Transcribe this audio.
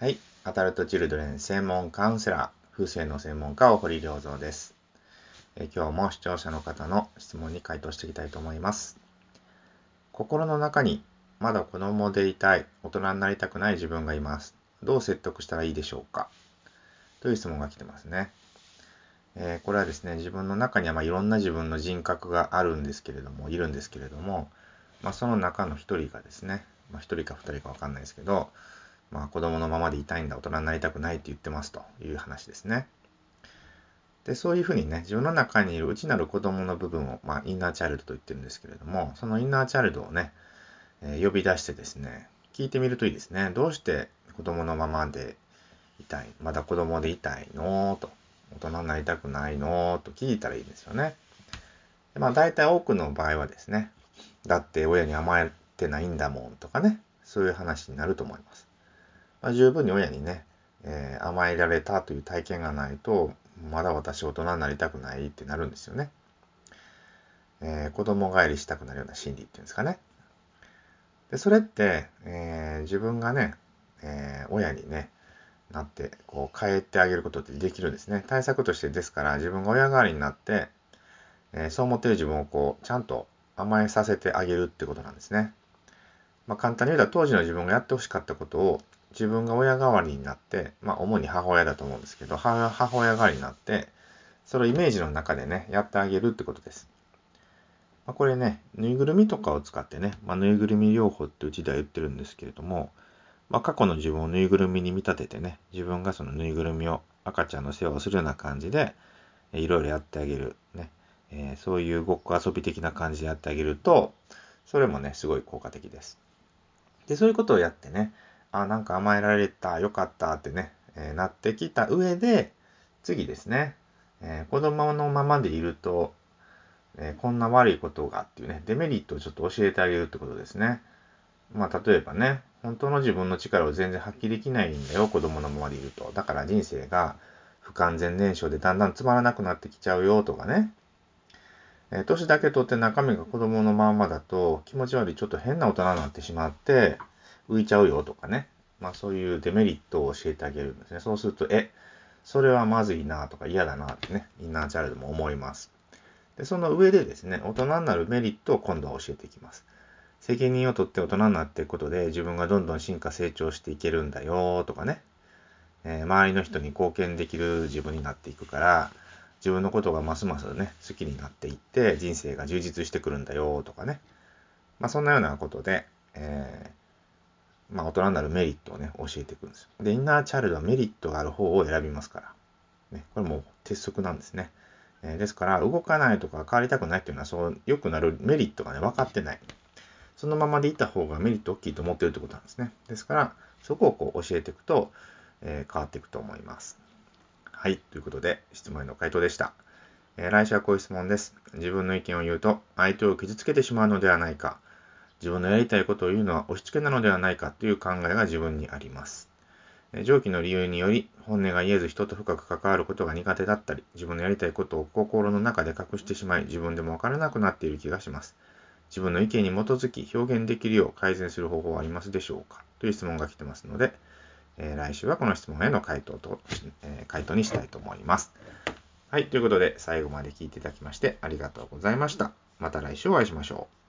はい。アダルト・チルドレン専門カウンセラー、風水の専門家、大堀良三です。え今日も視聴者の方の質問に回答していきたいと思います。心の中にまだ子供でいたい、大人になりたくない自分がいます。どう説得したらいいでしょうか？という質問が来てますね。えー、これはですね、自分の中にはまいろんな自分の人格があるんですけれども、いるんですけれども、まあ、その中の一人がですね、まあ、一人か二人かわかんないですけど、まあ、子供のままでいたいんだ、大人になりたくないって言ってますという話ですね。で、そういうふうにね、自分の中にいる内なる子供の部分を、まあ、インナーチャイルドと言ってるんですけれども、そのインナーチャイルドをね、えー、呼び出してですね、聞いてみるといいですね。どうして子供のままでいたい、まだ子供でいたいの？と、大人になりたくないの？と聞いたらいいんですよね。でまあ、大体多くの場合はですね、だって親に甘えてないんだもんとかね、そういう話になると思います。まあ、十分に親にね、えー、甘えられたという体験がないと、まだ私大人になりたくないってなるんですよね。えー、子供帰りしたくなるような心理っていうんですかね。で、それって、えー、自分がね、えー、親にね、なって、こう、変えてあげることってできるんですね。対策としてですから、自分が親代わりになって、えー、そう思ってる自分をこう、ちゃんと甘えさせてあげるってことなんですね。まあ、簡単に言うと当時の自分がやってほしかったことを自分が親代わりになって、まあ、主に母親だと思うんですけど、母親代わりになって、それをイメージの中でね、やってあげるってことです。まあ、これね、ぬいぐるみとかを使ってね、まあ、ぬいぐるみ療法ってうちでは言ってるんですけれども、まあ、過去の自分をぬいぐるみに見立ててね、自分がそのぬいぐるみを赤ちゃんの世話をするような感じで、いろいろやってあげる。ね、えー、そういうごっこ遊び的な感じでやってあげると、それもね、すごい効果的です。で、そういうことをやってね、あ、なんか甘えられた、よかったってね、えー、なってきた上で、次ですね、えー、子供のままでいると、えー、こんな悪いことがっていうね、デメリットをちょっと教えてあげるってことですね。まあ、例えばね、本当の自分の力を全然発揮できないんだよ、子供のままでいると。だから人生が不完全燃焼でだんだんつまらなくなってきちゃうよとかね。え、年だけとって中身が子供のまんまだと気持ち悪いちょっと変な大人になってしまって、浮いちゃうよとかね。まあそういうデメリットを教えてあげるんですね。そうすると、え、それはまずいなとか嫌だなってね、インナーチャイルドも思います。で、その上でですね、大人になるメリットを今度は教えていきます。責任を取って大人になっていくことで自分がどんどん進化成長していけるんだよとかね、えー、周りの人に貢献できる自分になっていくから、自分のことがますますね、好きになっていって人生が充実してくるんだよとかね。まあそんなようなことで、えまあ、大人になるメリットをね、教えていくんですよ。で、インナーチャイルドはメリットがある方を選びますから。ね、これもう鉄則なんですね。えー、ですから、動かないとか変わりたくないっていうのは、そう良くなるメリットがね、分かってない。そのままでいた方がメリット大きいと思ってるってことなんですね。ですから、そこをこう教えていくと、えー、変わっていくと思います。はい。ということで、質問への回答でした。えー、来週はこういう質問です。自分の意見を言うと、相手を傷つけてしまうのではないか。自分のやりたいことを言うのは押し付けなのではないかという考えが自分にあります。上記の理由により、本音が言えず人と深く関わることが苦手だったり、自分のやりたいことを心の中で隠してしまい、自分でもわからなくなっている気がします。自分の意見に基づき表現できるよう改善する方法はありますでしょうか？という質問が来てますので、えー、来週はこの質問への回答と、えー、回答にしたいと思います。はい、ということで最後まで聞いていただきましてありがとうございました。また来週お会いしましょう。